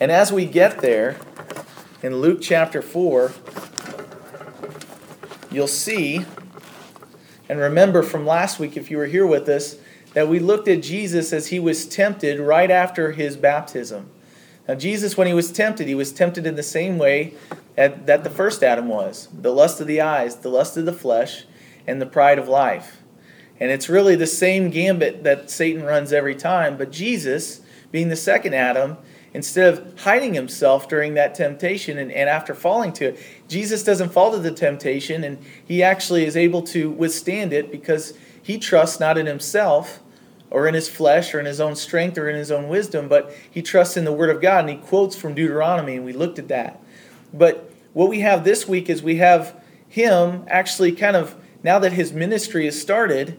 And as we get there, in Luke chapter 4, you'll see, and remember from last week, if you were here with us, that we looked at Jesus as he was tempted right after his baptism. Now, Jesus, when he was tempted, he was tempted in the same way that the first Adam was the lust of the eyes, the lust of the flesh, and the pride of life. And it's really the same gambit that Satan runs every time, but Jesus, being the second Adam, instead of hiding himself during that temptation and, and after falling to it, Jesus doesn't fall to the temptation and he actually is able to withstand it because he trusts not in himself or in his flesh or in his own strength or in his own wisdom, but he trusts in the Word of God and he quotes from Deuteronomy, and we looked at that. But what we have this week is we have him actually kind of, now that his ministry has started,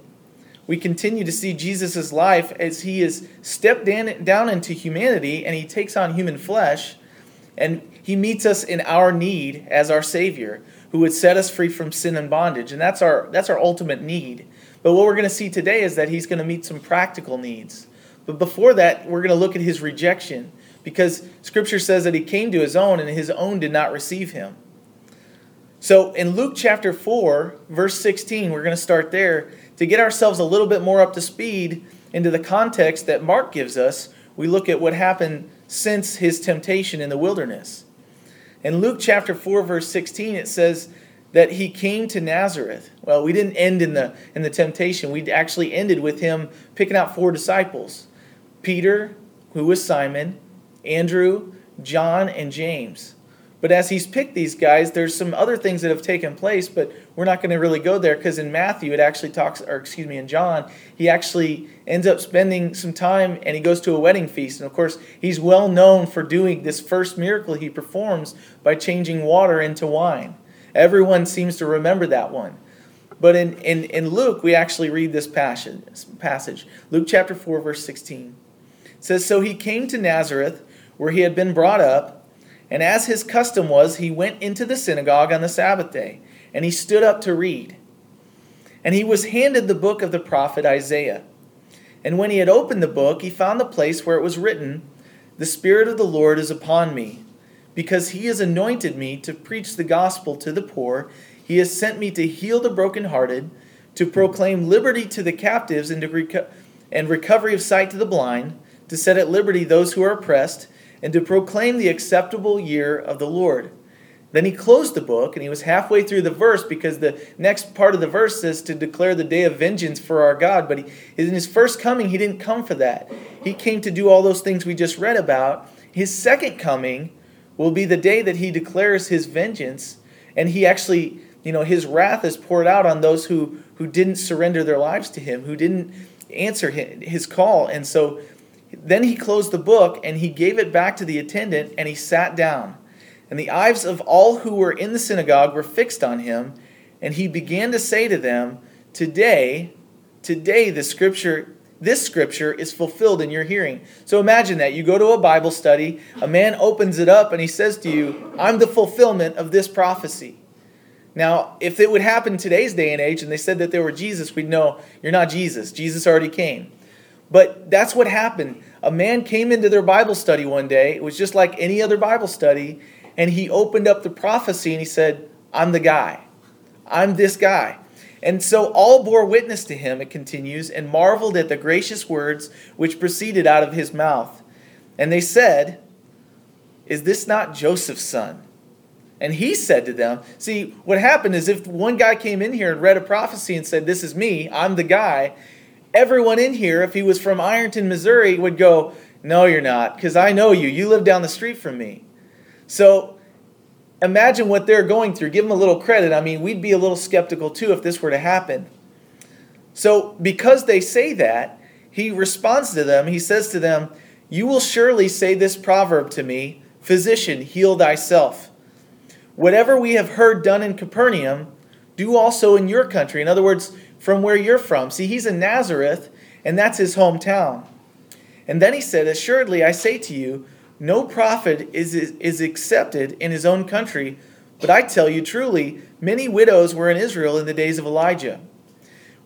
we continue to see Jesus' life as he is stepped down into humanity and he takes on human flesh and he meets us in our need as our Savior who would set us free from sin and bondage. And that's our, that's our ultimate need. But what we're going to see today is that he's going to meet some practical needs. But before that, we're going to look at his rejection because scripture says that he came to his own and his own did not receive him. So in Luke chapter 4, verse 16, we're going to start there to get ourselves a little bit more up to speed into the context that Mark gives us. We look at what happened since his temptation in the wilderness. In Luke chapter 4, verse 16, it says, that he came to Nazareth. Well, we didn't end in the in the temptation. We actually ended with him picking out four disciples. Peter, who was Simon, Andrew, John, and James. But as he's picked these guys, there's some other things that have taken place, but we're not going to really go there because in Matthew it actually talks, or excuse me, in John, he actually ends up spending some time and he goes to a wedding feast. And of course, he's well known for doing this first miracle he performs by changing water into wine. Everyone seems to remember that one. But in, in, in Luke, we actually read this passage, passage. Luke chapter 4, verse 16. It says, So he came to Nazareth, where he had been brought up, and as his custom was, he went into the synagogue on the Sabbath day, and he stood up to read. And he was handed the book of the prophet Isaiah. And when he had opened the book, he found the place where it was written, The Spirit of the Lord is upon me because he has anointed me to preach the gospel to the poor. He has sent me to heal the brokenhearted, to proclaim liberty to the captives and, to reco- and recovery of sight to the blind, to set at liberty those who are oppressed, and to proclaim the acceptable year of the Lord. Then he closed the book, and he was halfway through the verse because the next part of the verse says to declare the day of vengeance for our God. But he, in his first coming, he didn't come for that. He came to do all those things we just read about. His second coming, will be the day that he declares his vengeance and he actually, you know, his wrath is poured out on those who, who didn't surrender their lives to him, who didn't answer his call. And so then he closed the book and he gave it back to the attendant and he sat down. And the eyes of all who were in the synagogue were fixed on him. And he began to say to them, Today, today the scripture this scripture is fulfilled in your hearing. So imagine that. You go to a Bible study, a man opens it up, and he says to you, I'm the fulfillment of this prophecy. Now, if it would happen today's day and age and they said that they were Jesus, we'd know you're not Jesus. Jesus already came. But that's what happened. A man came into their Bible study one day. It was just like any other Bible study. And he opened up the prophecy and he said, I'm the guy. I'm this guy. And so all bore witness to him, it continues, and marveled at the gracious words which proceeded out of his mouth. And they said, Is this not Joseph's son? And he said to them, See, what happened is if one guy came in here and read a prophecy and said, This is me, I'm the guy, everyone in here, if he was from Ironton, Missouri, would go, No, you're not, because I know you. You live down the street from me. So imagine what they're going through. Give them a little credit. I mean, we'd be a little skeptical too if this were to happen. So, because they say that, he responds to them. He says to them, You will surely say this proverb to me Physician, heal thyself. Whatever we have heard done in Capernaum, do also in your country. In other words, from where you're from. See, he's in Nazareth, and that's his hometown. And then he said, Assuredly, I say to you, no prophet is, is accepted in his own country, but I tell you truly, many widows were in Israel in the days of Elijah.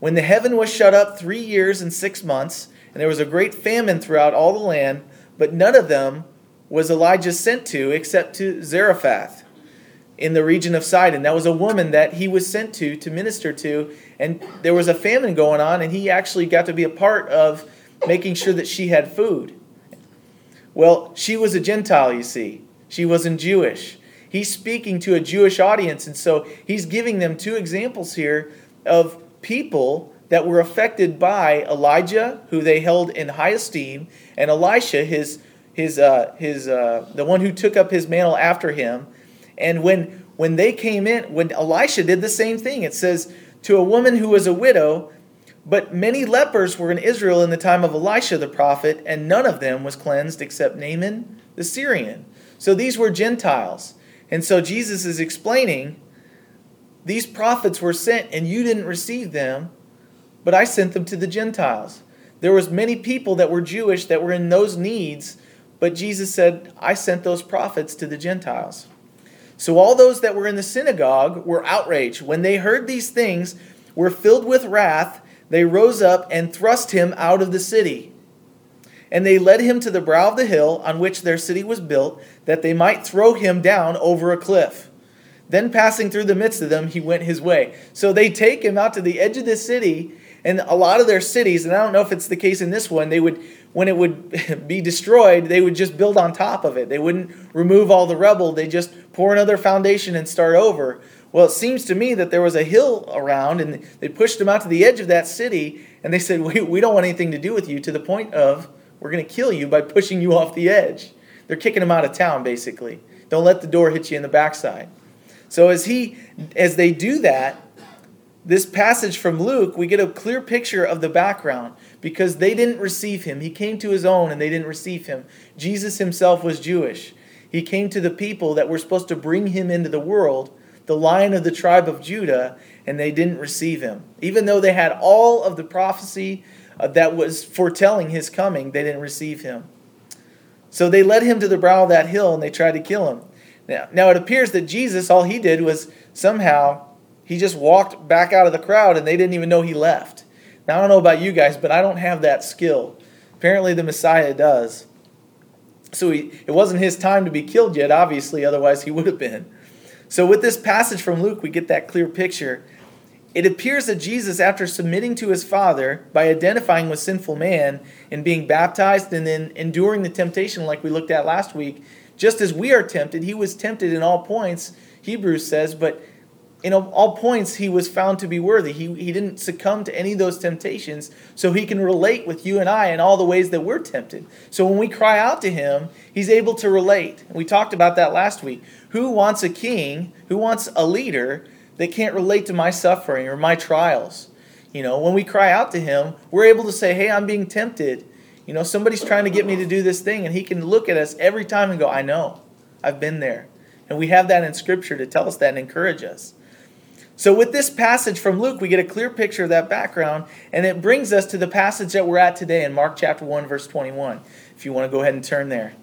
When the heaven was shut up three years and six months, and there was a great famine throughout all the land, but none of them was Elijah sent to except to Zarephath in the region of Sidon. That was a woman that he was sent to to minister to, and there was a famine going on, and he actually got to be a part of making sure that she had food. Well, she was a Gentile, you see. She wasn't Jewish. He's speaking to a Jewish audience, and so he's giving them two examples here of people that were affected by Elijah, who they held in high esteem, and Elisha, his his uh, his uh, the one who took up his mantle after him. And when when they came in, when Elisha did the same thing, it says to a woman who was a widow, but many lepers were in Israel in the time of Elisha the prophet, and none of them was cleansed except Naaman the Syrian. So these were Gentiles. And so Jesus is explaining these prophets were sent and you didn't receive them but I sent them to the Gentiles. There was many people that were Jewish that were in those needs, but Jesus said, I sent those prophets to the Gentiles. So all those that were in the synagogue were outraged. When they heard these things, were filled with wrath, they rose up and thrust him out of the city. And they led him to the brow of the hill on which their city was built, that they might throw him down over a cliff. Then, passing through the midst of them, he went his way. So they take him out to the edge of the city and a lot of their cities, and I don't know if it's the case in this one, they would when it would be destroyed, they would just build on top of it. They wouldn't remove all the rubble. They just pour another foundation and start over. Well, it seems to me that there was a hill around, and they pushed them out to the edge of that city, and they said, "We, we don't want anything to do with you." To the point of, "We're going to kill you by pushing you off the edge." They're kicking them out of town, basically. Don't let the door hit you in the backside. So as he, as they do that, this passage from Luke, we get a clear picture of the background because they didn't receive him. He came to his own and they didn't receive him. Jesus himself was Jewish. He came to the people that were supposed to bring him into the world, the lion of the tribe of Judah, and they didn't receive him. Even though they had all of the prophecy uh, that was foretelling his coming, they didn't receive him. So they led him to the brow of that hill and they tried to kill him. Now, now it appears that Jesus, all he did was somehow he just walked back out of the crowd and they didn't even know he left. Now, I don't know about you guys, but I don't have that skill. Apparently, the Messiah does. So he, it wasn't his time to be killed yet, obviously, otherwise, he would have been. So, with this passage from Luke, we get that clear picture. It appears that Jesus, after submitting to his Father by identifying with sinful man and being baptized and then enduring the temptation, like we looked at last week, just as we are tempted, he was tempted in all points, Hebrews says, but in all points he was found to be worthy. He, he didn't succumb to any of those temptations, so he can relate with you and I in all the ways that we're tempted. So when we cry out to him, he's able to relate. We talked about that last week. Who wants a king, who wants a leader that can't relate to my suffering or my trials? You know, when we cry out to him, we're able to say, Hey, I'm being tempted. You know, somebody's trying to get me to do this thing, and he can look at us every time and go, I know, I've been there. And we have that in Scripture to tell us that and encourage us. So, with this passage from Luke, we get a clear picture of that background, and it brings us to the passage that we're at today in Mark chapter 1, verse 21. If you want to go ahead and turn there.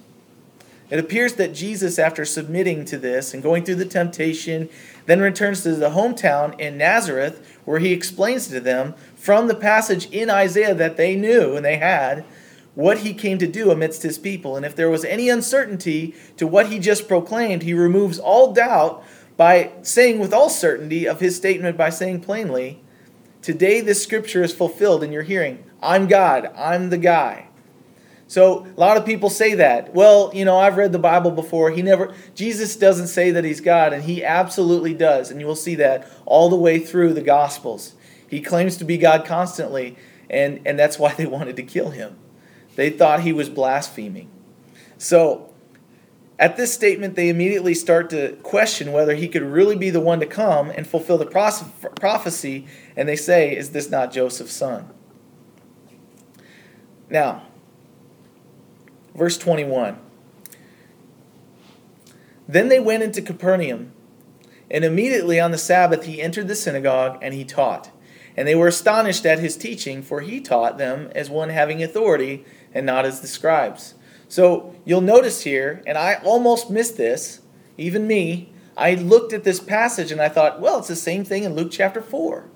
It appears that Jesus, after submitting to this and going through the temptation, then returns to the hometown in Nazareth, where he explains to them from the passage in Isaiah that they knew and they had what he came to do amidst his people. And if there was any uncertainty to what he just proclaimed, he removes all doubt by saying with all certainty of his statement by saying plainly, Today this scripture is fulfilled in your hearing. I'm God. I'm the guy. So a lot of people say that. Well, you know, I've read the Bible before. He never Jesus doesn't say that he's God, and he absolutely does. And you will see that all the way through the Gospels. He claims to be God constantly, and, and that's why they wanted to kill him. They thought he was blaspheming. So at this statement, they immediately start to question whether he could really be the one to come and fulfill the prophecy, and they say, Is this not Joseph's son? Now, verse 21. Then they went into Capernaum, and immediately on the Sabbath he entered the synagogue and he taught. And they were astonished at his teaching, for he taught them as one having authority and not as the scribes. So you'll notice here, and I almost missed this, even me. I looked at this passage and I thought, well, it's the same thing in Luke chapter 4.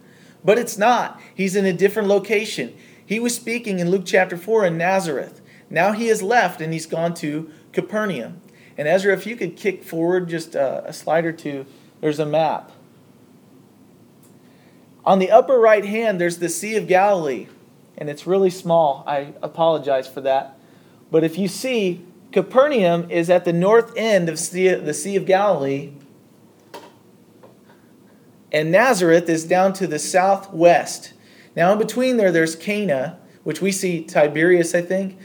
But it's not. He's in a different location. He was speaking in Luke chapter 4 in Nazareth. Now he has left and he's gone to Capernaum. And Ezra, if you could kick forward just a, a slide or two, there's a map. On the upper right hand, there's the Sea of Galilee, and it's really small. I apologize for that. But if you see, Capernaum is at the north end of the Sea of Galilee, and Nazareth is down to the southwest. Now, in between there, there's Cana, which we see Tiberias, I think.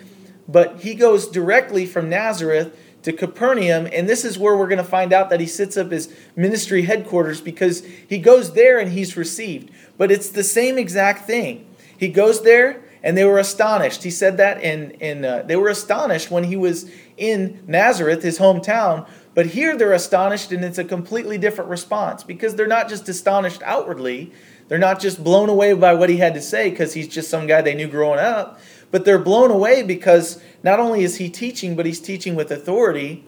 But he goes directly from Nazareth to Capernaum, and this is where we're going to find out that he sits up his ministry headquarters because he goes there and he's received. But it's the same exact thing. He goes there and they were astonished. He said that in, in uh, they were astonished when he was in Nazareth, his hometown. But here they're astonished, and it's a completely different response because they're not just astonished outwardly, they're not just blown away by what he had to say because he's just some guy they knew growing up, but they're blown away because not only is he teaching, but he's teaching with authority,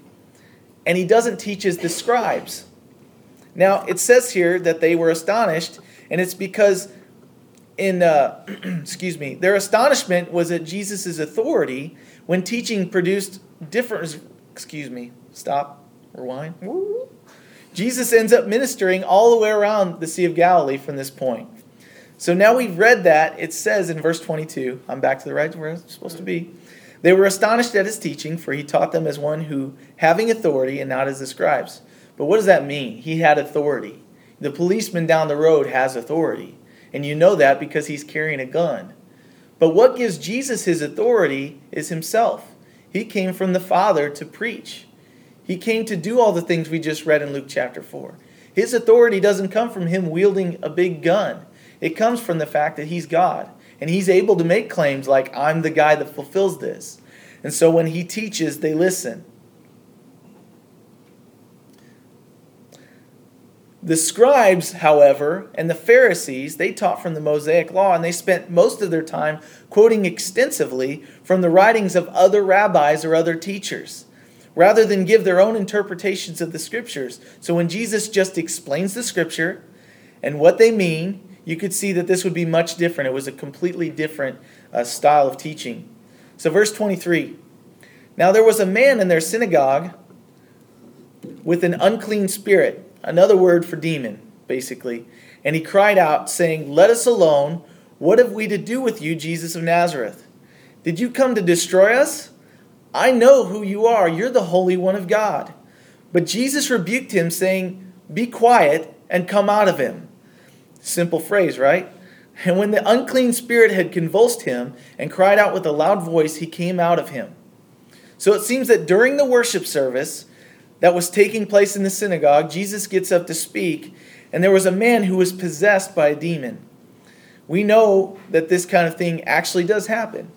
and he doesn't teach as the scribes. Now, it says here that they were astonished, and it's because in uh, excuse me, their astonishment was at Jesus' authority when teaching produced different excuse me, stop, rewind. Jesus ends up ministering all the way around the Sea of Galilee from this point. So now we've read that, it says in verse 22, I'm back to the right where I'm supposed to be. They were astonished at his teaching, for he taught them as one who, having authority, and not as the scribes. But what does that mean? He had authority. The policeman down the road has authority. And you know that because he's carrying a gun. But what gives Jesus his authority is himself. He came from the Father to preach. He came to do all the things we just read in Luke chapter 4. His authority doesn't come from him wielding a big gun, it comes from the fact that he's God. And he's able to make claims like, I'm the guy that fulfills this. And so when he teaches, they listen. The scribes, however, and the Pharisees, they taught from the Mosaic law and they spent most of their time quoting extensively from the writings of other rabbis or other teachers, rather than give their own interpretations of the scriptures. So when Jesus just explains the scripture and what they mean, you could see that this would be much different. It was a completely different uh, style of teaching. So, verse 23 Now there was a man in their synagogue with an unclean spirit, another word for demon, basically. And he cried out, saying, Let us alone. What have we to do with you, Jesus of Nazareth? Did you come to destroy us? I know who you are. You're the Holy One of God. But Jesus rebuked him, saying, Be quiet and come out of him. Simple phrase, right? And when the unclean spirit had convulsed him and cried out with a loud voice, he came out of him. So it seems that during the worship service that was taking place in the synagogue, Jesus gets up to speak, and there was a man who was possessed by a demon. We know that this kind of thing actually does happen.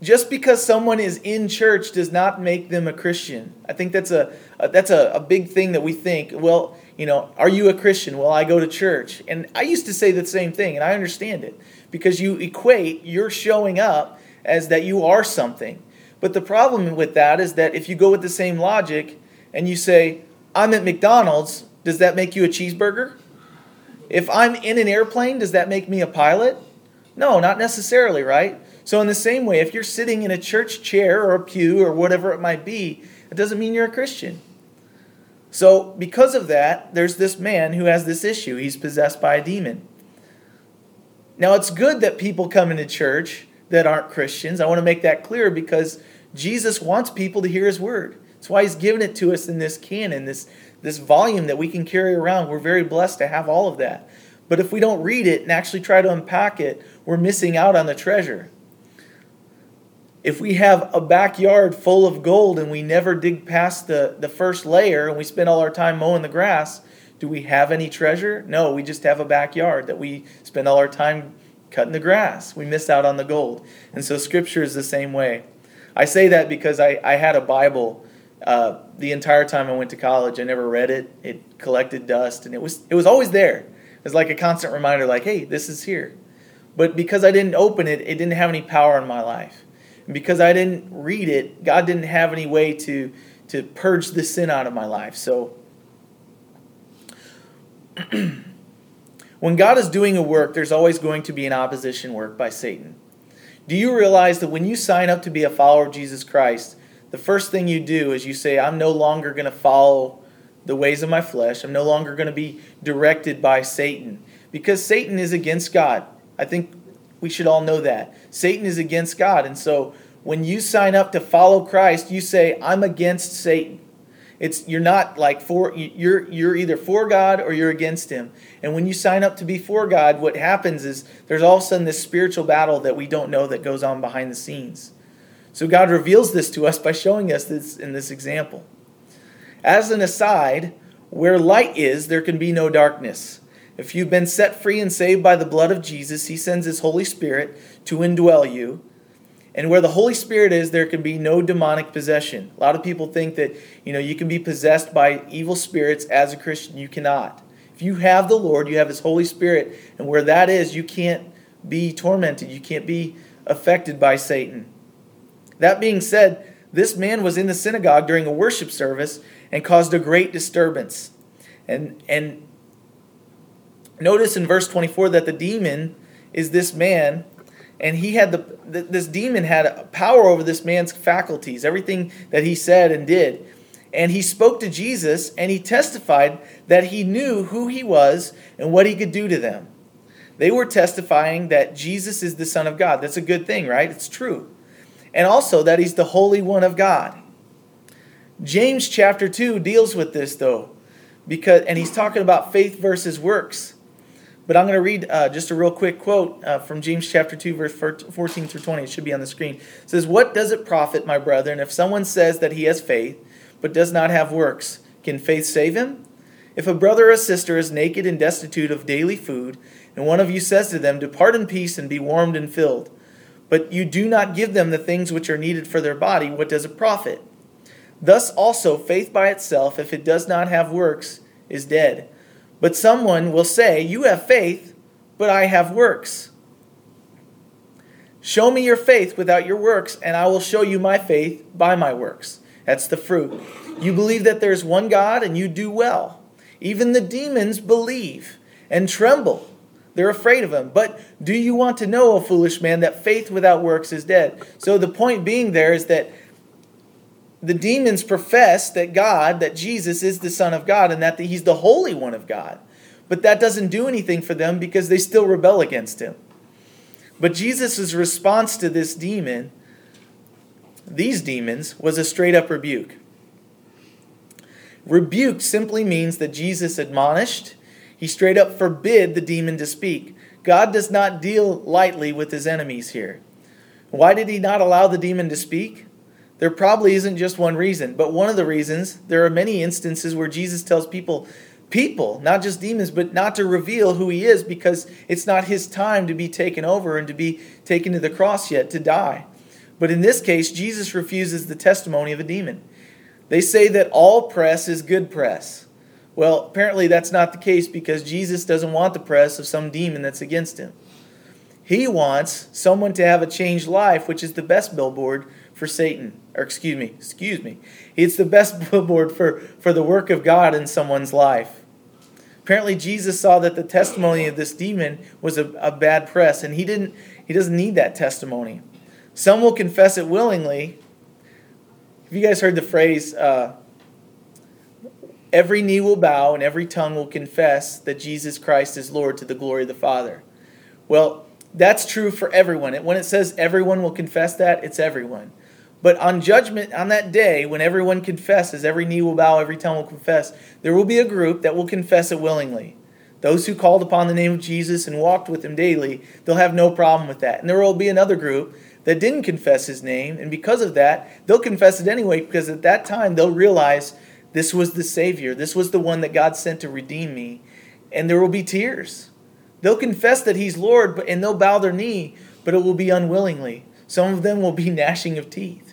Just because someone is in church does not make them a Christian. I think that's a, a that's a, a big thing that we think. Well, you know, are you a Christian? Well, I go to church. And I used to say the same thing, and I understand it because you equate your showing up as that you are something. But the problem with that is that if you go with the same logic and you say, I'm at McDonald's, does that make you a cheeseburger? If I'm in an airplane, does that make me a pilot? No, not necessarily, right? So, in the same way, if you're sitting in a church chair or a pew or whatever it might be, it doesn't mean you're a Christian. So, because of that, there's this man who has this issue. He's possessed by a demon. Now, it's good that people come into church that aren't Christians. I want to make that clear because Jesus wants people to hear his word. That's why he's given it to us in this canon, this, this volume that we can carry around. We're very blessed to have all of that. But if we don't read it and actually try to unpack it, we're missing out on the treasure. If we have a backyard full of gold and we never dig past the, the first layer and we spend all our time mowing the grass, do we have any treasure? No, we just have a backyard that we spend all our time cutting the grass. We miss out on the gold. And so Scripture is the same way. I say that because I, I had a Bible uh, the entire time I went to college. I never read it. It collected dust, and it was it was always there. It was like a constant reminder, like, hey, this is here. But because I didn't open it, it didn't have any power in my life. And because I didn't read it, God didn't have any way to, to purge the sin out of my life. So when God is doing a work, there's always going to be an opposition work by Satan. Do you realize that when you sign up to be a follower of Jesus Christ, the first thing you do is you say, I'm no longer going to follow the ways of my flesh. I'm no longer going to be directed by Satan because Satan is against God. I think we should all know that. Satan is against God. And so when you sign up to follow Christ, you say, I'm against Satan. It's you're not like for you're you're either for God or you're against him. And when you sign up to be for God, what happens is there's all of a sudden this spiritual battle that we don't know that goes on behind the scenes. So God reveals this to us by showing us this in this example. As an aside, where light is, there can be no darkness. If you've been set free and saved by the blood of Jesus, he sends his Holy Spirit to indwell you. And where the Holy Spirit is, there can be no demonic possession. A lot of people think that, you know, you can be possessed by evil spirits as a Christian. You cannot. If you have the Lord, you have his Holy Spirit, and where that is, you can't be tormented. You can't be affected by Satan. That being said, this man was in the synagogue during a worship service and caused a great disturbance. And and notice in verse 24 that the demon is this man and he had the this demon had power over this man's faculties everything that he said and did. And he spoke to jesus and he testified that he knew who he was and what he could do to them. They were testifying that jesus is the son of god. That's a good thing right? It's true. And also that he's the holy one of god. James chapter 2 deals with this though because and he's talking about faith versus works but I'm going to read uh, just a real quick quote uh, from James chapter 2, verse 14 through 20. It should be on the screen. It says, What does it profit, my brethren, if someone says that he has faith, but does not have works? Can faith save him? If a brother or sister is naked and destitute of daily food, and one of you says to them, Depart in peace and be warmed and filled, but you do not give them the things which are needed for their body, what does it profit? Thus also, faith by itself, if it does not have works, is dead. But someone will say, You have faith, but I have works. Show me your faith without your works, and I will show you my faith by my works. That's the fruit. You believe that there's one God, and you do well. Even the demons believe and tremble. They're afraid of him. But do you want to know, O foolish man, that faith without works is dead? So the point being there is that the demons profess that God, that Jesus is the Son of God and that he's the Holy One of God. But that doesn't do anything for them because they still rebel against him. But Jesus' response to this demon, these demons, was a straight up rebuke. Rebuke simply means that Jesus admonished, he straight up forbid the demon to speak. God does not deal lightly with his enemies here. Why did he not allow the demon to speak? There probably isn't just one reason, but one of the reasons, there are many instances where Jesus tells people, people, not just demons, but not to reveal who he is because it's not his time to be taken over and to be taken to the cross yet to die. But in this case, Jesus refuses the testimony of a demon. They say that all press is good press. Well, apparently that's not the case because Jesus doesn't want the press of some demon that's against him. He wants someone to have a changed life, which is the best billboard for Satan. Or excuse me, excuse me. It's the best billboard for, for the work of God in someone's life. Apparently Jesus saw that the testimony of this demon was a, a bad press, and he didn't he doesn't need that testimony. Some will confess it willingly. Have you guys heard the phrase, uh, every knee will bow and every tongue will confess that Jesus Christ is Lord to the glory of the Father? Well, that's true for everyone. When it says everyone will confess that, it's everyone. But on judgment, on that day, when everyone confesses, every knee will bow, every tongue will confess, there will be a group that will confess it willingly. Those who called upon the name of Jesus and walked with him daily, they'll have no problem with that. And there will be another group that didn't confess his name, and because of that, they'll confess it anyway, because at that time they'll realize this was the Savior, this was the one that God sent to redeem me. And there will be tears. They'll confess that he's Lord, and they'll bow their knee, but it will be unwillingly. Some of them will be gnashing of teeth.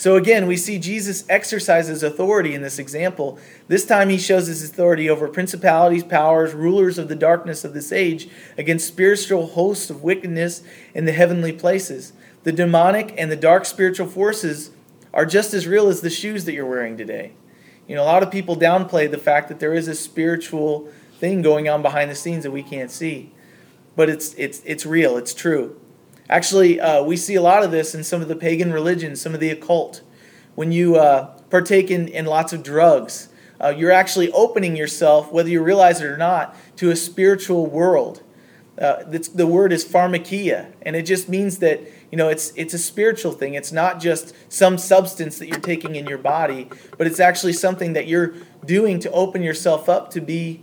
So again, we see Jesus exercises authority in this example. This time he shows his authority over principalities, powers, rulers of the darkness of this age against spiritual hosts of wickedness in the heavenly places. The demonic and the dark spiritual forces are just as real as the shoes that you're wearing today. You know, a lot of people downplay the fact that there is a spiritual thing going on behind the scenes that we can't see. But it's it's it's real, it's true. Actually, uh, we see a lot of this in some of the pagan religions, some of the occult. When you uh, partake in, in lots of drugs, uh, you're actually opening yourself, whether you realize it or not, to a spiritual world. Uh, the word is pharmakia, and it just means that you know it's it's a spiritual thing. It's not just some substance that you're taking in your body, but it's actually something that you're doing to open yourself up to be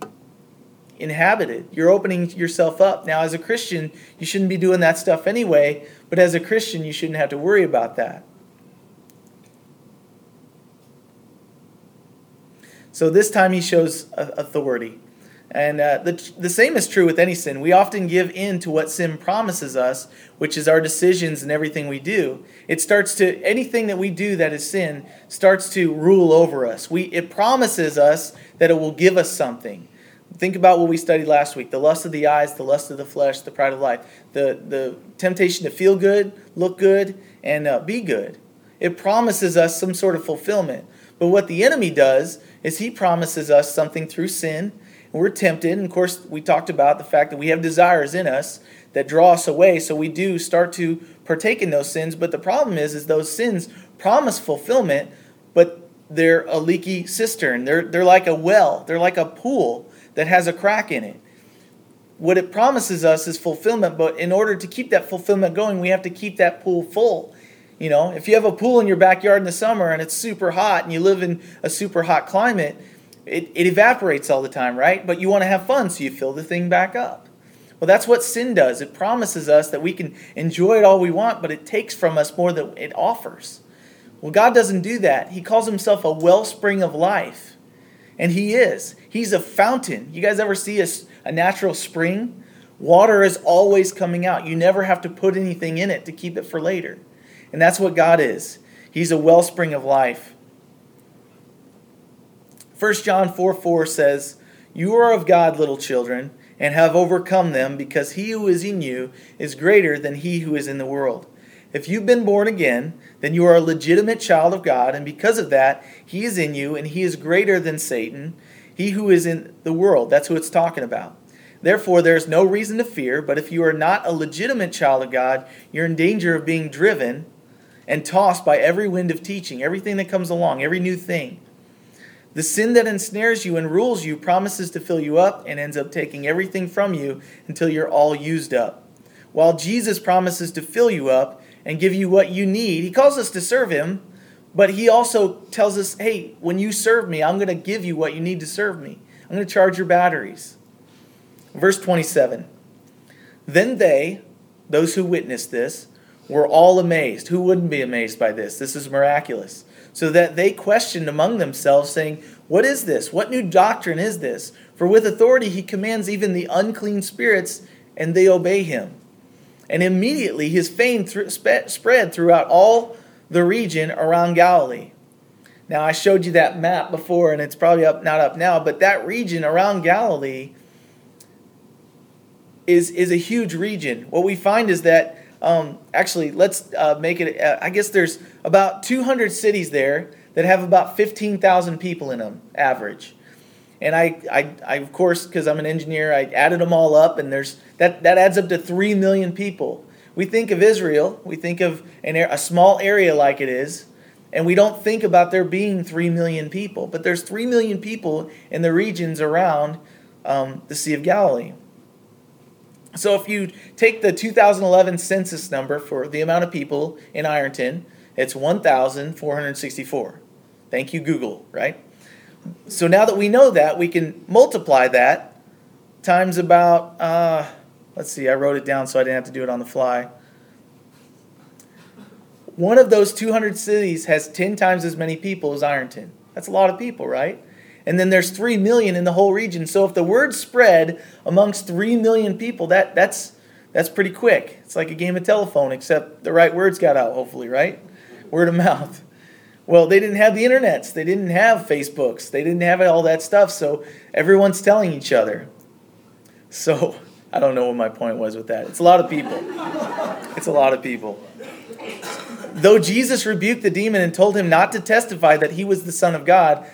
inhabited. You're opening yourself up. Now, as a Christian, you shouldn't be doing that stuff anyway, but as a Christian, you shouldn't have to worry about that. So this time he shows authority. And uh, the, the same is true with any sin. We often give in to what sin promises us, which is our decisions and everything we do. It starts to, anything that we do that is sin starts to rule over us. We, it promises us that it will give us something. Think about what we studied last week the lust of the eyes, the lust of the flesh, the pride of life, the, the temptation to feel good, look good, and uh, be good. It promises us some sort of fulfillment. But what the enemy does is he promises us something through sin And we're tempted. And of course, we talked about the fact that we have desires in us that draw us away. So we do start to partake in those sins. But the problem is, is those sins promise fulfillment, but they're a leaky cistern. They're, they're like a well. They're like a pool that has a crack in it. What it promises us is fulfillment, but in order to keep that fulfillment going, we have to keep that pool full. You know, if you have a pool in your backyard in the summer and it's super hot and you live in a super hot climate, it, it evaporates all the time, right? But you want to have fun, so you fill the thing back up. Well, that's what sin does. It promises us that we can enjoy it all we want, but it takes from us more than it offers. Well, God doesn't do that. He calls himself a wellspring of life. And He is. He's a fountain. You guys ever see a, a natural spring? Water is always coming out. You never have to put anything in it to keep it for later. And that's what God is. He's a wellspring of life. 1 John 4 4 says, You are of God, little children, and have overcome them, because he who is in you is greater than he who is in the world. If you've been born again, then you are a legitimate child of God, and because of that, he is in you, and he is greater than Satan, he who is in the world. That's who it's talking about. Therefore, there is no reason to fear, but if you are not a legitimate child of God, you're in danger of being driven and tossed by every wind of teaching, everything that comes along, every new thing. The sin that ensnares you and rules you promises to fill you up and ends up taking everything from you until you're all used up. While Jesus promises to fill you up and give you what you need, he calls us to serve him, but he also tells us, hey, when you serve me, I'm going to give you what you need to serve me. I'm going to charge your batteries. Verse 27 Then they, those who witnessed this, were all amazed. Who wouldn't be amazed by this? This is miraculous so that they questioned among themselves, saying, What is this? What new doctrine is this? For with authority he commands even the unclean spirits, and they obey him. And immediately his fame th- spread throughout all the region around Galilee. Now, I showed you that map before, and it's probably up, not up now, but that region around Galilee is, is a huge region. What we find is that um, actually, let's uh, make it. Uh, I guess there's about 200 cities there that have about 15,000 people in them, average. And I, I, I of course, because I'm an engineer, I added them all up, and there's that that adds up to three million people. We think of Israel, we think of an, a small area like it is, and we don't think about there being three million people. But there's three million people in the regions around um, the Sea of Galilee. So if you take the 2011 census number for the amount of people in Ironton, it's 1,464. Thank you, Google, right? So now that we know that, we can multiply that times about, uh, let's see, I wrote it down so I didn't have to do it on the fly. One of those 200 cities has 10 times as many people as Ironton. That's a lot of people, right? and then there's 3 million in the whole region. So if the word spread amongst 3 million people, that, that's, that's pretty quick. It's like a game of telephone, except the right words got out, hopefully, right? Word of mouth. Well, they didn't have the internets, they didn't have Facebooks, they didn't have all that stuff, so everyone's telling each other. So I don't know what my point was with that. It's a lot of people. It's a lot of people. Though Jesus rebuked the demon and told him not to testify that he was the Son of God,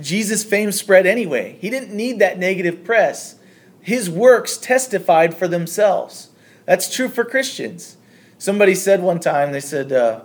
Jesus' fame spread anyway. He didn't need that negative press. His works testified for themselves. That's true for Christians. Somebody said one time, they said, uh,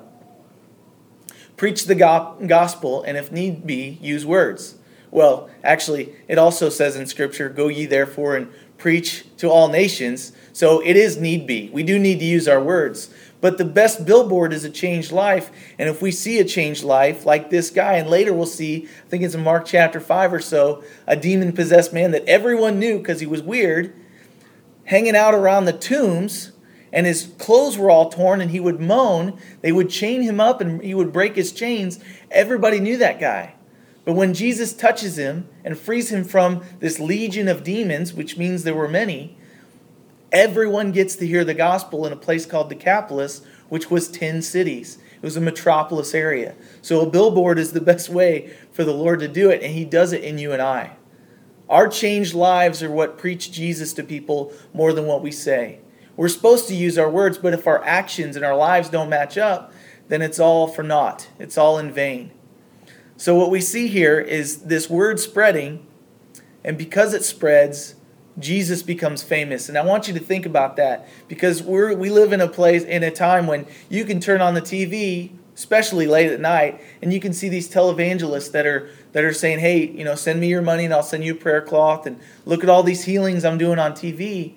preach the gospel, and if need be, use words. Well, actually, it also says in Scripture, Go ye therefore and preach to all nations. So it is need be. We do need to use our words. But the best billboard is a changed life. And if we see a changed life, like this guy, and later we'll see, I think it's in Mark chapter 5 or so, a demon possessed man that everyone knew because he was weird, hanging out around the tombs, and his clothes were all torn, and he would moan. They would chain him up, and he would break his chains. Everybody knew that guy. But when Jesus touches him and frees him from this legion of demons, which means there were many, everyone gets to hear the gospel in a place called Decapolis, which was 10 cities. It was a metropolis area. So a billboard is the best way for the Lord to do it, and He does it in you and I. Our changed lives are what preach Jesus to people more than what we say. We're supposed to use our words, but if our actions and our lives don't match up, then it's all for naught. It's all in vain. So, what we see here is this word spreading, and because it spreads, Jesus becomes famous. And I want you to think about that because we're, we live in a place, in a time when you can turn on the TV, especially late at night, and you can see these televangelists that are, that are saying, hey, you know, send me your money and I'll send you a prayer cloth, and look at all these healings I'm doing on TV.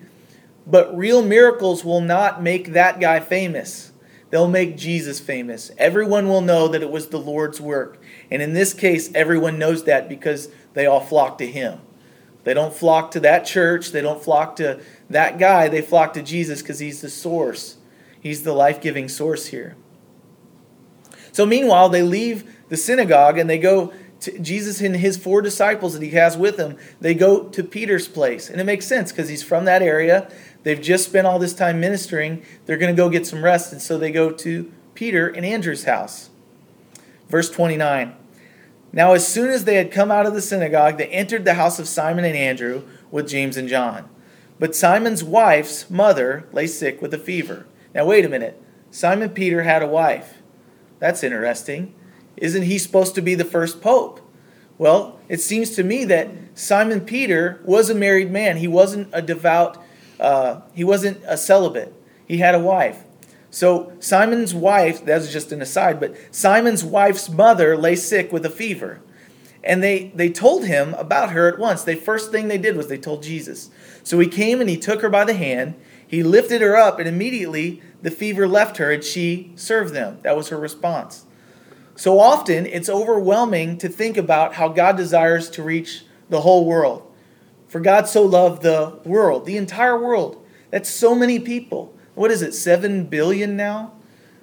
But real miracles will not make that guy famous. They'll make Jesus famous. Everyone will know that it was the Lord's work. And in this case, everyone knows that because they all flock to him. They don't flock to that church. They don't flock to that guy. They flock to Jesus because he's the source. He's the life giving source here. So, meanwhile, they leave the synagogue and they go to Jesus and his four disciples that he has with him. They go to Peter's place. And it makes sense because he's from that area. They've just spent all this time ministering. They're going to go get some rest. And so they go to Peter and Andrew's house. Verse 29. Now, as soon as they had come out of the synagogue, they entered the house of Simon and Andrew with James and John. But Simon's wife's mother lay sick with a fever. Now, wait a minute. Simon Peter had a wife. That's interesting. Isn't he supposed to be the first pope? Well, it seems to me that Simon Peter was a married man. He wasn't a devout, uh, he wasn't a celibate. He had a wife. So Simon's wife, that was just an aside, but Simon's wife's mother lay sick with a fever. And they, they told him about her at once. The first thing they did was they told Jesus. So he came and he took her by the hand. He lifted her up, and immediately the fever left her, and she served them. That was her response. So often it's overwhelming to think about how God desires to reach the whole world. For God so loved the world, the entire world. That's so many people what is it, 7 billion now?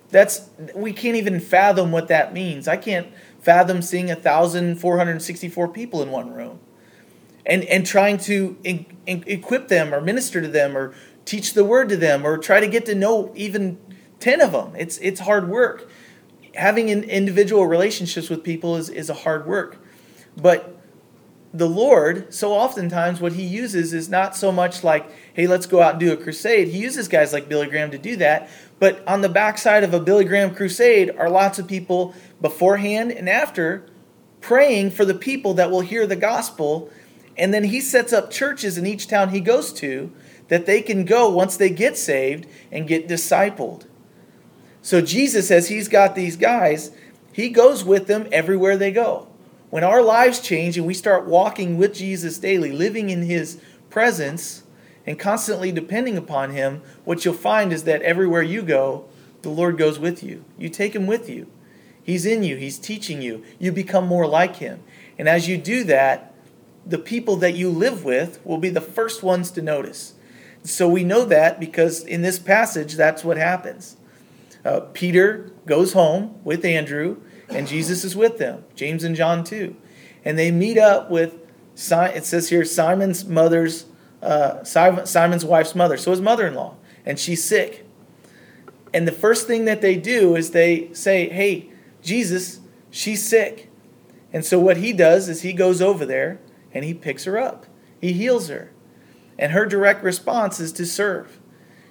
That's we can't even fathom what that means. I can't fathom seeing 1,464 people in one room. And, and trying to in, in, equip them or minister to them or teach the word to them or try to get to know even 10 of them. It's, it's hard work. Having individual relationships with people is, is a hard work. But the Lord, so oftentimes what he uses is not so much like, hey, let's go out and do a crusade. He uses guys like Billy Graham to do that. But on the backside of a Billy Graham crusade are lots of people beforehand and after praying for the people that will hear the gospel. And then he sets up churches in each town he goes to that they can go once they get saved and get discipled. So Jesus, as he's got these guys, he goes with them everywhere they go. When our lives change and we start walking with Jesus daily, living in his presence, and constantly depending upon him, what you'll find is that everywhere you go, the Lord goes with you. You take him with you. He's in you, he's teaching you. You become more like him. And as you do that, the people that you live with will be the first ones to notice. So we know that because in this passage, that's what happens. Uh, Peter goes home with Andrew and Jesus is with them. James and John too, and they meet up with. It says here Simon's mother's, uh, Simon's wife's mother, so his mother-in-law, and she's sick. And the first thing that they do is they say, "Hey, Jesus, she's sick." And so what he does is he goes over there and he picks her up. He heals her. And her direct response is to serve.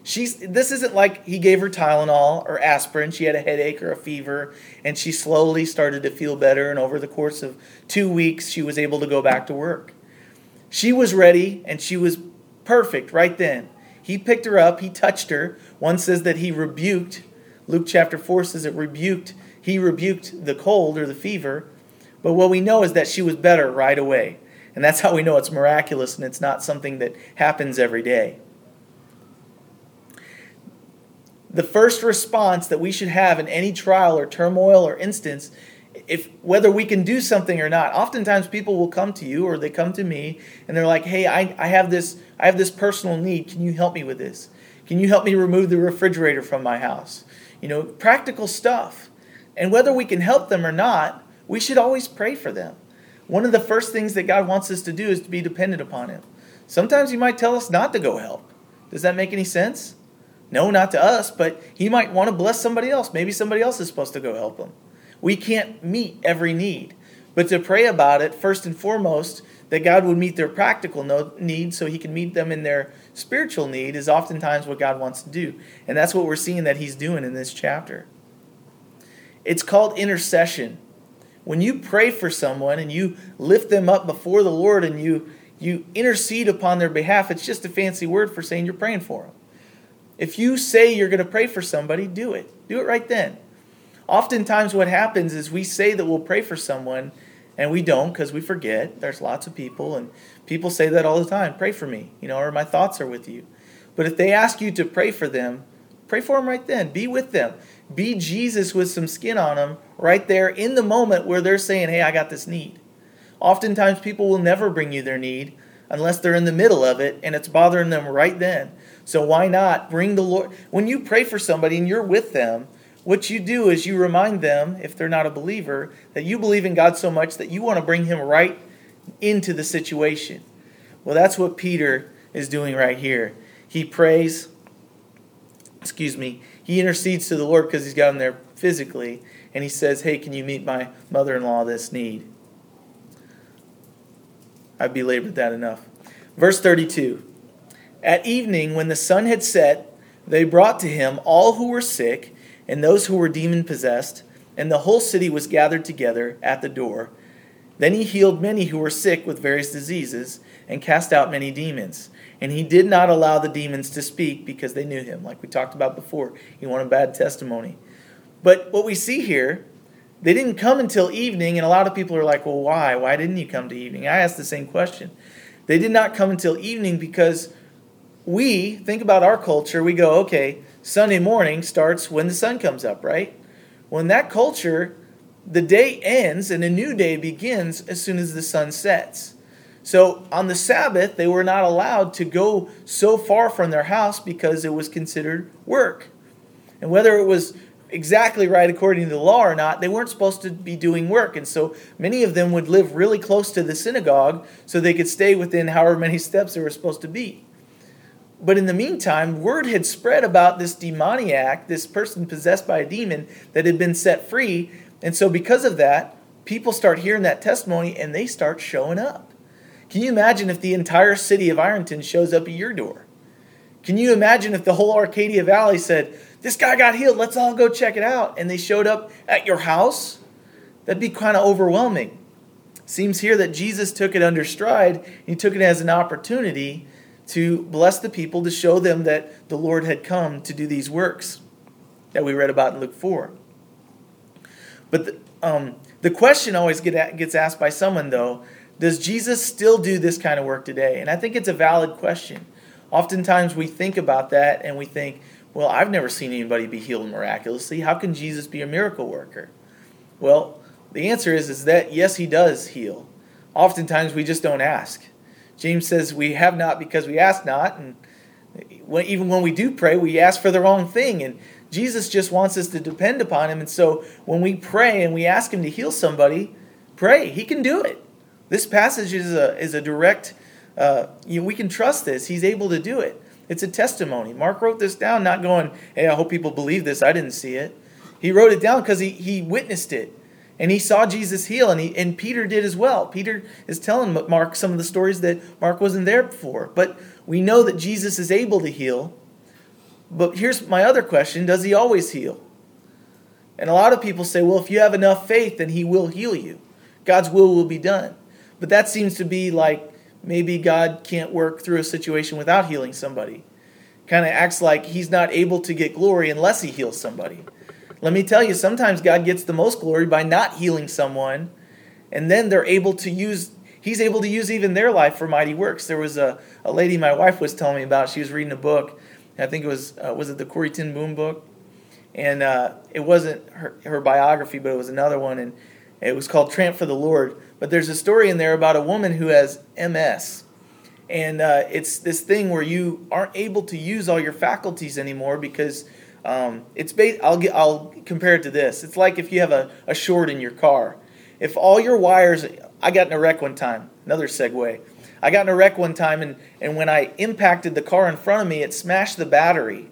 She's this isn't like he gave her Tylenol or aspirin. She had a headache or a fever, and she slowly started to feel better. And over the course of two weeks, she was able to go back to work. She was ready and she was perfect right then. He picked her up, he touched her. One says that he rebuked. Luke chapter 4 says it rebuked. He rebuked the cold or the fever. But what we know is that she was better right away. And that's how we know it's miraculous and it's not something that happens every day. The first response that we should have in any trial or turmoil or instance if whether we can do something or not. Oftentimes people will come to you or they come to me and they're like hey I, I have this i have this personal need. Can you help me with this? Can you help me remove the refrigerator from my house? You know practical stuff. And whether we can help them or not we should always pray for them. One of the first things that god wants us to do is to be dependent upon him. Sometimes he might tell us not to go help. Does that make any sense no not to us but he might want to bless somebody else maybe somebody else is supposed to go help them we can't meet every need. But to pray about it, first and foremost, that God would meet their practical need so he can meet them in their spiritual need is oftentimes what God wants to do. And that's what we're seeing that he's doing in this chapter. It's called intercession. When you pray for someone and you lift them up before the Lord and you you intercede upon their behalf, it's just a fancy word for saying you're praying for them. If you say you're going to pray for somebody, do it. Do it right then. Oftentimes, what happens is we say that we'll pray for someone, and we don't because we forget. There's lots of people, and people say that all the time pray for me, you know, or my thoughts are with you. But if they ask you to pray for them, pray for them right then. Be with them. Be Jesus with some skin on them right there in the moment where they're saying, hey, I got this need. Oftentimes, people will never bring you their need unless they're in the middle of it and it's bothering them right then. So, why not bring the Lord? When you pray for somebody and you're with them, what you do is you remind them, if they're not a believer, that you believe in God so much that you want to bring him right into the situation. Well, that's what Peter is doing right here. He prays, excuse me, he intercedes to the Lord because he's gotten there physically, and he says, Hey, can you meet my mother in law this need? I've belabored that enough. Verse 32 At evening, when the sun had set, they brought to him all who were sick and those who were demon possessed, and the whole city was gathered together at the door. Then he healed many who were sick with various diseases, and cast out many demons. And he did not allow the demons to speak because they knew him, like we talked about before. He wanted bad testimony. But what we see here, they didn't come until evening, and a lot of people are like, well, why? Why didn't you come to evening? I asked the same question. They did not come until evening because we think about our culture, we go, okay, Sunday morning starts when the sun comes up, right? Well, in that culture, the day ends and a new day begins as soon as the sun sets. So on the Sabbath, they were not allowed to go so far from their house because it was considered work. And whether it was exactly right according to the law or not, they weren't supposed to be doing work. And so many of them would live really close to the synagogue so they could stay within however many steps they were supposed to be. But in the meantime, word had spread about this demoniac, this person possessed by a demon that had been set free. And so, because of that, people start hearing that testimony and they start showing up. Can you imagine if the entire city of Ironton shows up at your door? Can you imagine if the whole Arcadia Valley said, This guy got healed, let's all go check it out, and they showed up at your house? That'd be kind of overwhelming. Seems here that Jesus took it under stride, he took it as an opportunity to bless the people to show them that the Lord had come to do these works that we read about in Luke 4. But the, um, the question always get at, gets asked by someone, though does Jesus still do this kind of work today? And I think it's a valid question. Oftentimes we think about that and we think, well, I've never seen anybody be healed miraculously. How can Jesus be a miracle worker? Well, the answer is, is that yes, he does heal. Oftentimes we just don't ask. James says we have not because we ask not. And even when we do pray, we ask for the wrong thing. And Jesus just wants us to depend upon him. And so when we pray and we ask him to heal somebody, pray. He can do it. This passage is a, is a direct, uh, you know, we can trust this. He's able to do it. It's a testimony. Mark wrote this down, not going, hey, I hope people believe this. I didn't see it. He wrote it down because he, he witnessed it and he saw Jesus heal, and, he, and Peter did as well. Peter is telling Mark some of the stories that Mark wasn't there for. But we know that Jesus is able to heal. But here's my other question Does he always heal? And a lot of people say, well, if you have enough faith, then he will heal you. God's will will be done. But that seems to be like maybe God can't work through a situation without healing somebody. kind of acts like he's not able to get glory unless he heals somebody. Let me tell you, sometimes God gets the most glory by not healing someone, and then they're able to use, he's able to use even their life for mighty works. There was a, a lady my wife was telling me about, she was reading a book, I think it was, uh, was it the Corrie ten Boom book? And uh, it wasn't her, her biography, but it was another one, and it was called Tramp for the Lord. But there's a story in there about a woman who has MS and uh, it's this thing where you aren't able to use all your faculties anymore because um, it's ba- I'll get, I'll compare it to this. It's like if you have a, a short in your car. If all your wires, I got in a wreck one time. Another segue. I got in a wreck one time, and, and when I impacted the car in front of me, it smashed the battery.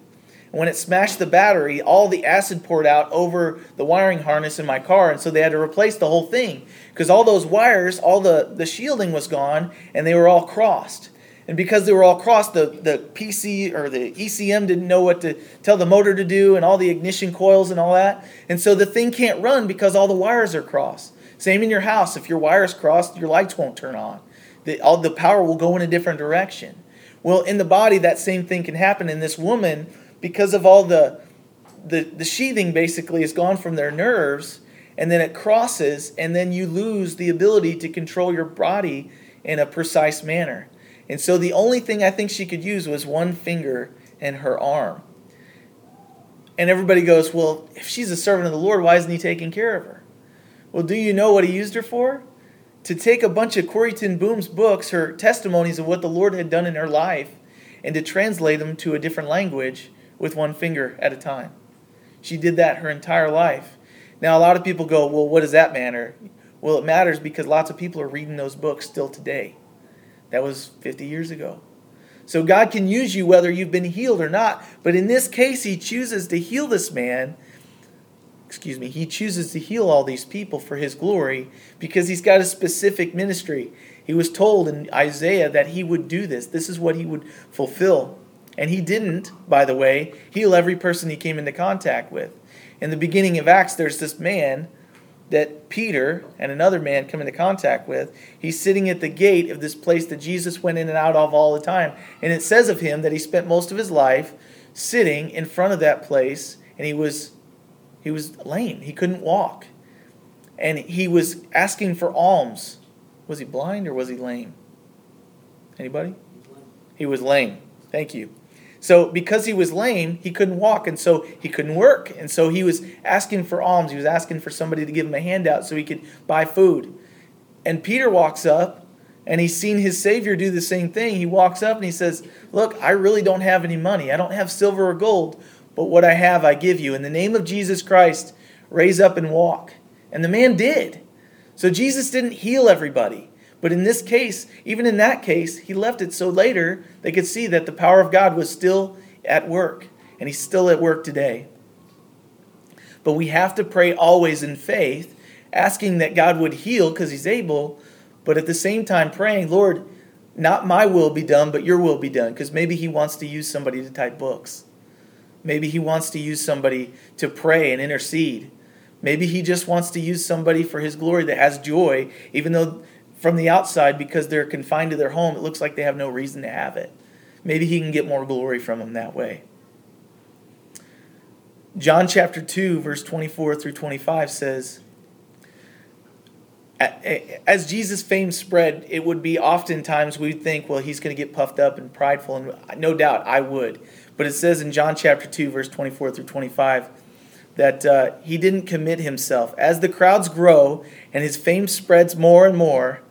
And when it smashed the battery, all the acid poured out over the wiring harness in my car, and so they had to replace the whole thing because all those wires, all the, the shielding was gone, and they were all crossed. And because they were all crossed, the, the PC or the ECM didn't know what to tell the motor to do, and all the ignition coils and all that. And so the thing can't run because all the wires are crossed. Same in your house. If your wires crossed, your lights won't turn on. The, all the power will go in a different direction. Well, in the body, that same thing can happen. In this woman, because of all the the, the sheathing basically is gone from their nerves and then it crosses, and then you lose the ability to control your body in a precise manner. And so the only thing I think she could use was one finger and her arm. And everybody goes, Well, if she's a servant of the Lord, why isn't he taking care of her? Well, do you know what he used her for? To take a bunch of Corrie ten Boom's books, her testimonies of what the Lord had done in her life, and to translate them to a different language with one finger at a time. She did that her entire life. Now, a lot of people go, well, what does that matter? Well, it matters because lots of people are reading those books still today. That was 50 years ago. So God can use you whether you've been healed or not. But in this case, He chooses to heal this man. Excuse me, He chooses to heal all these people for His glory because He's got a specific ministry. He was told in Isaiah that He would do this, this is what He would fulfill. And He didn't, by the way, heal every person He came into contact with in the beginning of Acts, there's this man that Peter and another man come into contact with. He's sitting at the gate of this place that Jesus went in and out of all the time. And it says of him that he spent most of his life sitting in front of that place and he was he was lame. He couldn't walk. And he was asking for alms. Was he blind or was he lame? Anybody? He was lame. Thank you. So because he was lame, he couldn't walk, and so he couldn't work. And so he was asking for alms. He was asking for somebody to give him a handout so he could buy food. And Peter walks up, and he's seen his Savior do the same thing. He walks up and he says, Look, I really don't have any money. I don't have silver or gold, but what I have I give you. In the name of Jesus Christ, raise up and walk. And the man did. So Jesus didn't heal everybody. But in this case, even in that case, he left it so later they could see that the power of God was still at work, and he's still at work today. But we have to pray always in faith, asking that God would heal because he's able, but at the same time praying, Lord, not my will be done, but your will be done, because maybe he wants to use somebody to type books. Maybe he wants to use somebody to pray and intercede. Maybe he just wants to use somebody for his glory that has joy, even though from the outside, because they're confined to their home, it looks like they have no reason to have it. Maybe he can get more glory from them that way. John chapter 2, verse 24 through 25 says, as Jesus' fame spread, it would be oftentimes we'd think, well, he's going to get puffed up and prideful, and no doubt I would. But it says in John chapter 2, verse 24 through 25, that uh, he didn't commit himself. As the crowds grow and his fame spreads more and more,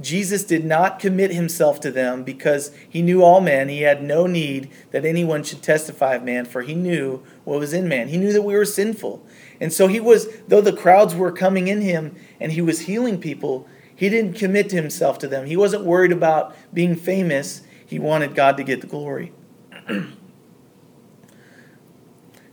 Jesus did not commit himself to them because he knew all men. He had no need that anyone should testify of man, for he knew what was in man. He knew that we were sinful. And so he was, though the crowds were coming in him and he was healing people, he didn't commit himself to them. He wasn't worried about being famous. He wanted God to get the glory.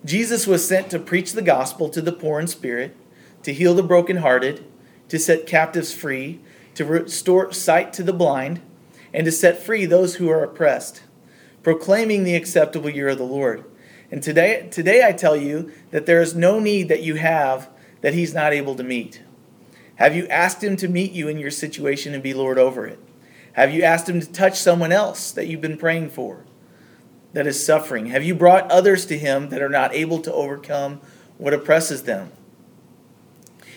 Jesus was sent to preach the gospel to the poor in spirit, to heal the brokenhearted, to set captives free to restore sight to the blind, and to set free those who are oppressed, proclaiming the acceptable year of the Lord. And today, today I tell you that there is no need that you have that He's not able to meet. Have you asked Him to meet you in your situation and be Lord over it? Have you asked Him to touch someone else that you've been praying for? that is suffering? Have you brought others to him that are not able to overcome what oppresses them?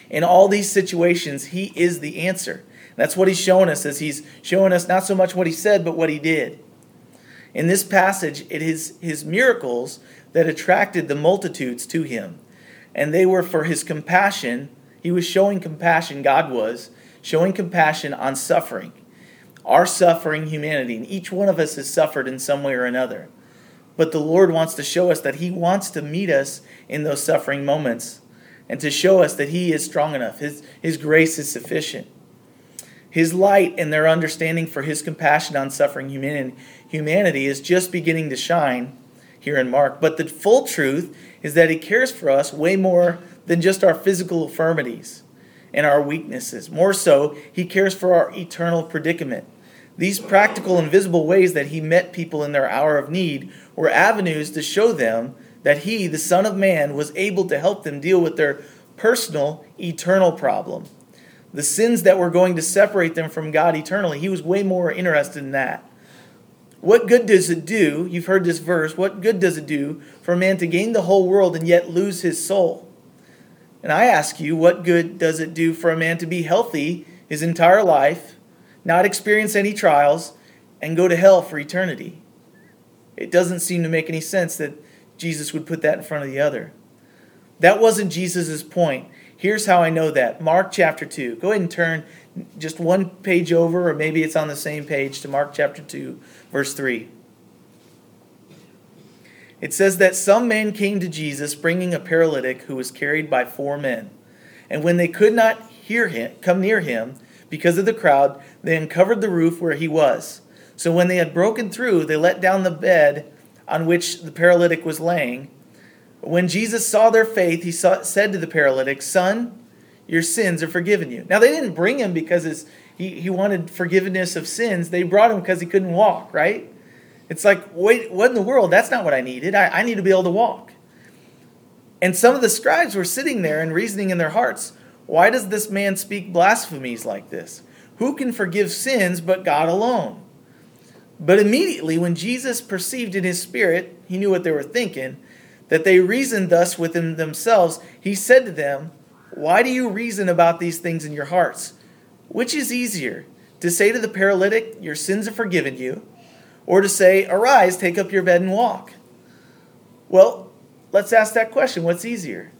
In all these situations, he is the answer. That's what he's showing us as he's showing us not so much what he said, but what he did. In this passage, it is his miracles that attracted the multitudes to him. And they were for his compassion. He was showing compassion, God was, showing compassion on suffering. Our suffering humanity, and each one of us has suffered in some way or another. But the Lord wants to show us that He wants to meet us in those suffering moments and to show us that He is strong enough. His, his grace is sufficient. His light and their understanding for His compassion on suffering humanity, is just beginning to shine here in Mark. But the full truth is that He cares for us way more than just our physical infirmities and our weaknesses. More so, He cares for our eternal predicament. These practical and visible ways that He met people in their hour of need were avenues to show them that He, the Son of Man, was able to help them deal with their personal, eternal problem. The sins that were going to separate them from God eternally, He was way more interested in that. What good does it do? You've heard this verse. What good does it do for a man to gain the whole world and yet lose his soul? And I ask you, what good does it do for a man to be healthy his entire life, not experience any trials, and go to hell for eternity? It doesn't seem to make any sense that Jesus would put that in front of the other. That wasn't Jesus' point. Here's how I know that. Mark chapter 2. Go ahead and turn just one page over, or maybe it's on the same page, to Mark chapter 2, verse 3. It says that some men came to Jesus bringing a paralytic who was carried by four men. And when they could not hear him, come near him because of the crowd, they uncovered the roof where he was. So when they had broken through, they let down the bed on which the paralytic was laying. When Jesus saw their faith, he saw, said to the paralytic, Son, your sins are forgiven you. Now, they didn't bring him because he, he wanted forgiveness of sins. They brought him because he couldn't walk, right? It's like, wait, what in the world? That's not what I needed. I, I need to be able to walk. And some of the scribes were sitting there and reasoning in their hearts, why does this man speak blasphemies like this? Who can forgive sins but God alone? But immediately, when Jesus perceived in his spirit, he knew what they were thinking, that they reasoned thus within themselves, he said to them, Why do you reason about these things in your hearts? Which is easier, to say to the paralytic, Your sins are forgiven you, or to say, Arise, take up your bed and walk? Well, let's ask that question what's easier?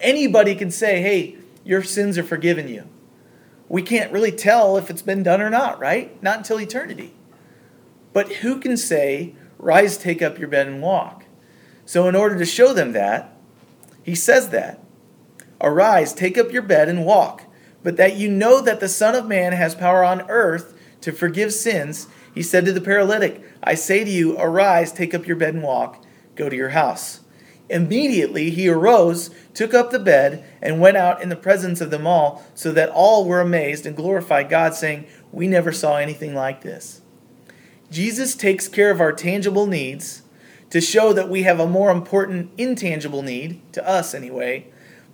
Anybody can say, Hey, your sins are forgiven you. We can't really tell if it's been done or not, right? Not until eternity. But who can say, Rise, take up your bed and walk? So, in order to show them that, he says that Arise, take up your bed and walk. But that you know that the Son of Man has power on earth to forgive sins, he said to the paralytic, I say to you, Arise, take up your bed and walk. Go to your house. Immediately he arose, took up the bed, and went out in the presence of them all, so that all were amazed and glorified God, saying, We never saw anything like this. Jesus takes care of our tangible needs to show that we have a more important intangible need, to us anyway,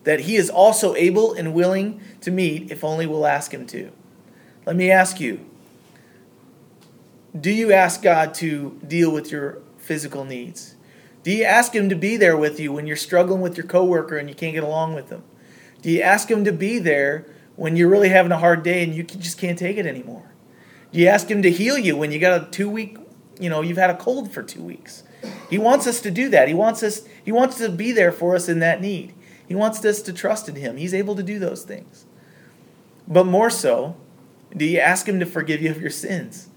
that he is also able and willing to meet if only we'll ask him to. Let me ask you do you ask God to deal with your physical needs? Do you ask him to be there with you when you're struggling with your coworker and you can't get along with them? Do you ask him to be there when you're really having a hard day and you just can't take it anymore? Do you ask him to heal you when you got a two week, you know, you've had a cold for two weeks. He wants us to do that. He wants us, he wants to be there for us in that need. He wants us to trust in him. He's able to do those things. But more so, do you ask him to forgive you of your sins?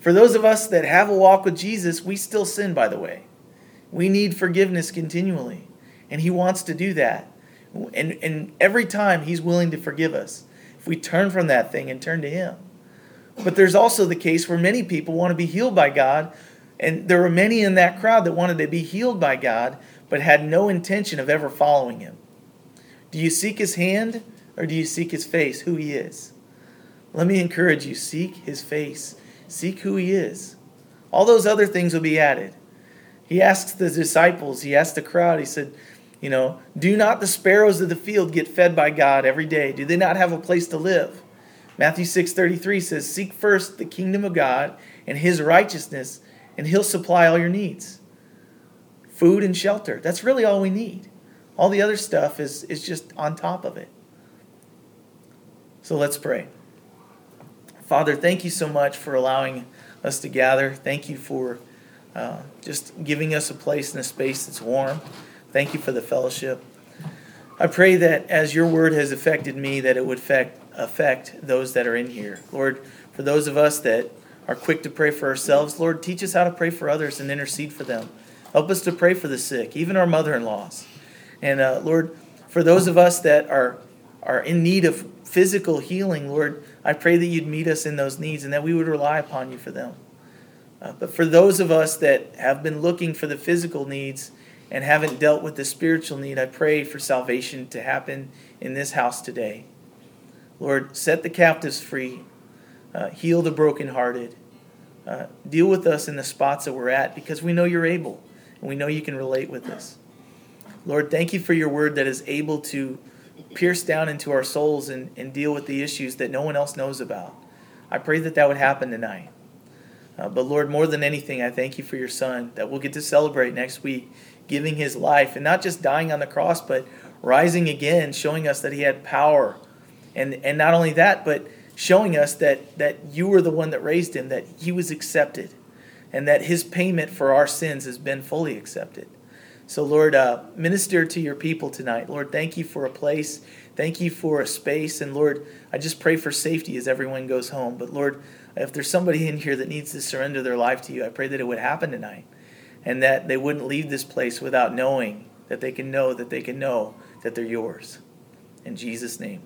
For those of us that have a walk with Jesus, we still sin, by the way. We need forgiveness continually. And he wants to do that. And, and every time he's willing to forgive us if we turn from that thing and turn to him. But there's also the case where many people want to be healed by God, and there were many in that crowd that wanted to be healed by God, but had no intention of ever following Him. Do you seek His hand, or do you seek His face, who He is? Let me encourage you seek His face, seek who He is. All those other things will be added. He asks the disciples, He asked the crowd, He said, you know, do not the sparrows of the field get fed by God every day? Do they not have a place to live? Matthew 6:33 says, "Seek first the kingdom of God and his righteousness, and he'll supply all your needs." food and shelter. That's really all we need. All the other stuff is, is just on top of it. So let's pray. Father, thank you so much for allowing us to gather. Thank you for uh, just giving us a place and a space that's warm. Thank you for the fellowship. I pray that as your word has affected me, that it would affect, affect those that are in here. Lord, for those of us that are quick to pray for ourselves, Lord, teach us how to pray for others and intercede for them. Help us to pray for the sick, even our mother in laws. And uh, Lord, for those of us that are, are in need of physical healing, Lord, I pray that you'd meet us in those needs and that we would rely upon you for them. Uh, but for those of us that have been looking for the physical needs and haven't dealt with the spiritual need, I pray for salvation to happen in this house today. Lord, set the captives free, uh, heal the brokenhearted, uh, deal with us in the spots that we're at because we know you're able and we know you can relate with us. Lord, thank you for your word that is able to pierce down into our souls and, and deal with the issues that no one else knows about. I pray that that would happen tonight. Uh, but Lord, more than anything, I thank you for your son that we'll get to celebrate next week, giving his life and not just dying on the cross, but rising again, showing us that he had power. And, and not only that, but showing us that, that you were the one that raised him, that he was accepted, and that his payment for our sins has been fully accepted. So, Lord, uh, minister to your people tonight. Lord, thank you for a place. Thank you for a space. And Lord, I just pray for safety as everyone goes home. But Lord, if there's somebody in here that needs to surrender their life to you, I pray that it would happen tonight and that they wouldn't leave this place without knowing that they can know that they can know that they're yours. In Jesus' name.